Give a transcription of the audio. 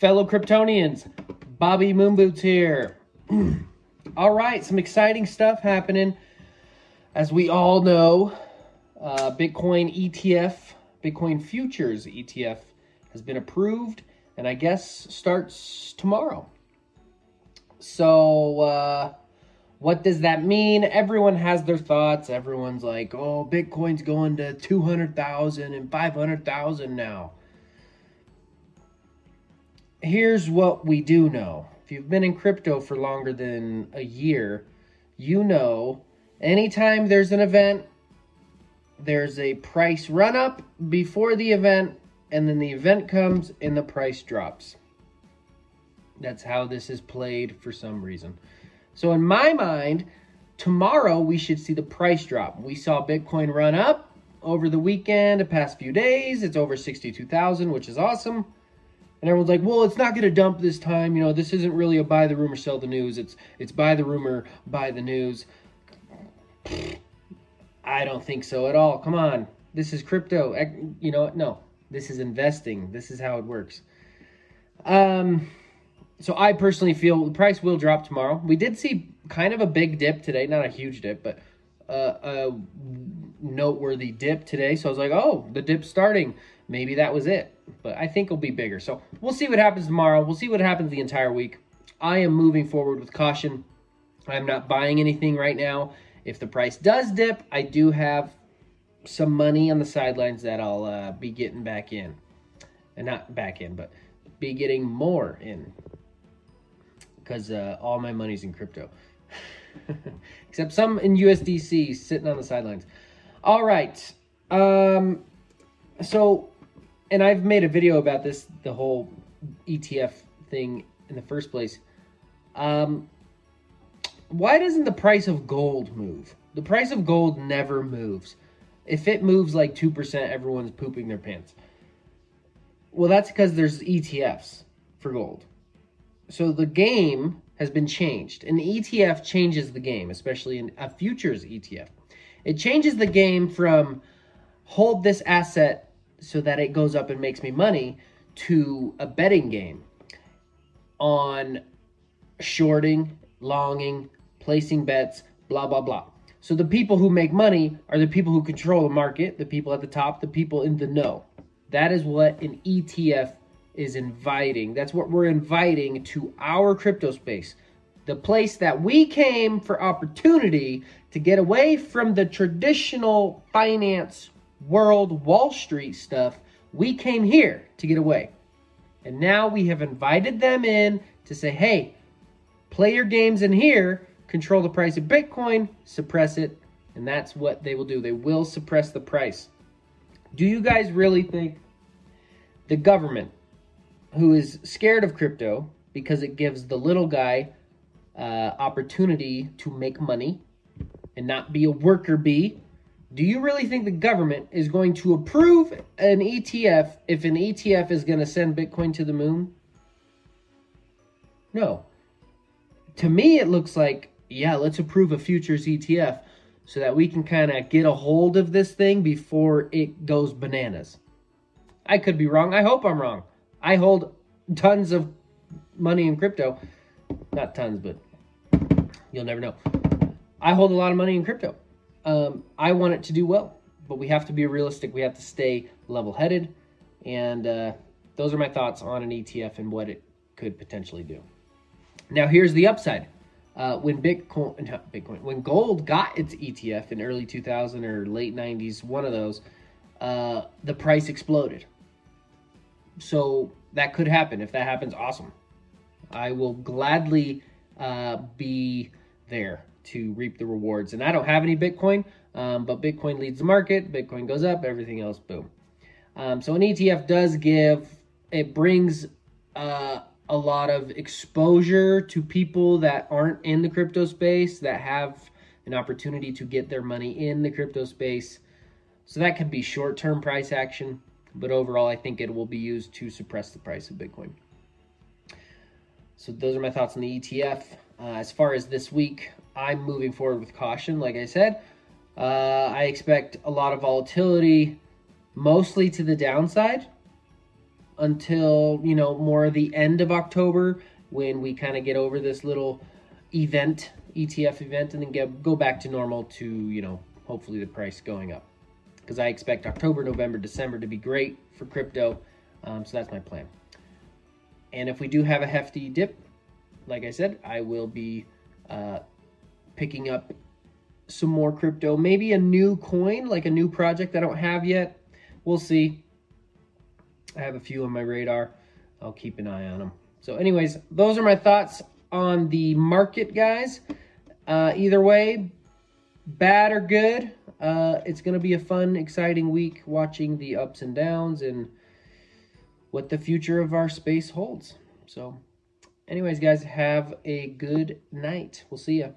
fellow Kryptonians. Bobby Moonboots here. all right, some exciting stuff happening. As we all know, uh, Bitcoin ETF, Bitcoin Futures ETF, has been approved and I guess starts tomorrow. So, uh, what does that mean? Everyone has their thoughts. Everyone's like, oh, Bitcoin's going to 200,000 and 500,000 now. Here's what we do know. If you've been in crypto for longer than a year, you know anytime there's an event, there's a price run up before the event, and then the event comes and the price drops. That's how this is played for some reason. So in my mind, tomorrow we should see the price drop. We saw Bitcoin run up over the weekend, the past few days. It's over 62,000, which is awesome. And everyone's like, "Well, it's not going to dump this time. You know, this isn't really a buy the rumor, sell the news. It's it's buy the rumor, buy the news." I don't think so at all. Come on. This is crypto. You know, no. This is investing. This is how it works. Um so I personally feel the price will drop tomorrow. We did see kind of a big dip today, not a huge dip, but uh, a noteworthy dip today. So I was like, oh, the dip's starting. Maybe that was it. But I think it'll be bigger. So we'll see what happens tomorrow. We'll see what happens the entire week. I am moving forward with caution. I'm not buying anything right now. If the price does dip, I do have some money on the sidelines that I'll uh, be getting back in. And not back in, but be getting more in because uh, all my money's in crypto. Except some in USDC sitting on the sidelines. All right. Um, so, and I've made a video about this, the whole ETF thing in the first place. Um, why doesn't the price of gold move? The price of gold never moves. If it moves like 2%, everyone's pooping their pants. Well, that's because there's ETFs for gold so the game has been changed. An ETF changes the game, especially in a futures ETF. It changes the game from hold this asset so that it goes up and makes me money to a betting game on shorting, longing, placing bets, blah, blah, blah. So the people who make money are the people who control the market, the people at the top, the people in the know. That is what an ETF is inviting. That's what we're inviting to our crypto space. The place that we came for opportunity to get away from the traditional finance world, Wall Street stuff. We came here to get away. And now we have invited them in to say, hey, play your games in here, control the price of Bitcoin, suppress it. And that's what they will do. They will suppress the price. Do you guys really think the government who is scared of crypto because it gives the little guy uh, opportunity to make money and not be a worker bee. Do you really think the government is going to approve an ETF if an ETF is going to send Bitcoin to the moon? No. To me, it looks like, yeah, let's approve a futures ETF so that we can kind of get a hold of this thing before it goes bananas. I could be wrong. I hope I'm wrong. I hold tons of money in crypto. Not tons, but you'll never know. I hold a lot of money in crypto. Um, I want it to do well, but we have to be realistic. We have to stay level headed. And uh, those are my thoughts on an ETF and what it could potentially do. Now, here's the upside. Uh, when Bitcoin, Bitcoin, when gold got its ETF in early 2000 or late 90s, one of those, uh, the price exploded. So that could happen. If that happens, awesome. I will gladly uh, be there to reap the rewards. And I don't have any Bitcoin, um, but Bitcoin leads the market. Bitcoin goes up, everything else, boom. Um, so an ETF does give, it brings uh, a lot of exposure to people that aren't in the crypto space, that have an opportunity to get their money in the crypto space. So that could be short term price action. But overall, I think it will be used to suppress the price of Bitcoin. So those are my thoughts on the ETF. Uh, as far as this week, I'm moving forward with caution. Like I said, uh, I expect a lot of volatility, mostly to the downside. until, you know, more the end of October when we kind of get over this little event, ETF event, and then get, go back to normal to, you know, hopefully the price going up. Because I expect October, November, December to be great for crypto. Um, so that's my plan. And if we do have a hefty dip, like I said, I will be uh, picking up some more crypto. Maybe a new coin, like a new project I don't have yet. We'll see. I have a few on my radar. I'll keep an eye on them. So anyways, those are my thoughts on the market, guys. Uh, either way, bad or good, uh, it's going to be a fun, exciting week watching the ups and downs and what the future of our space holds. So anyways, guys, have a good night. We'll see you.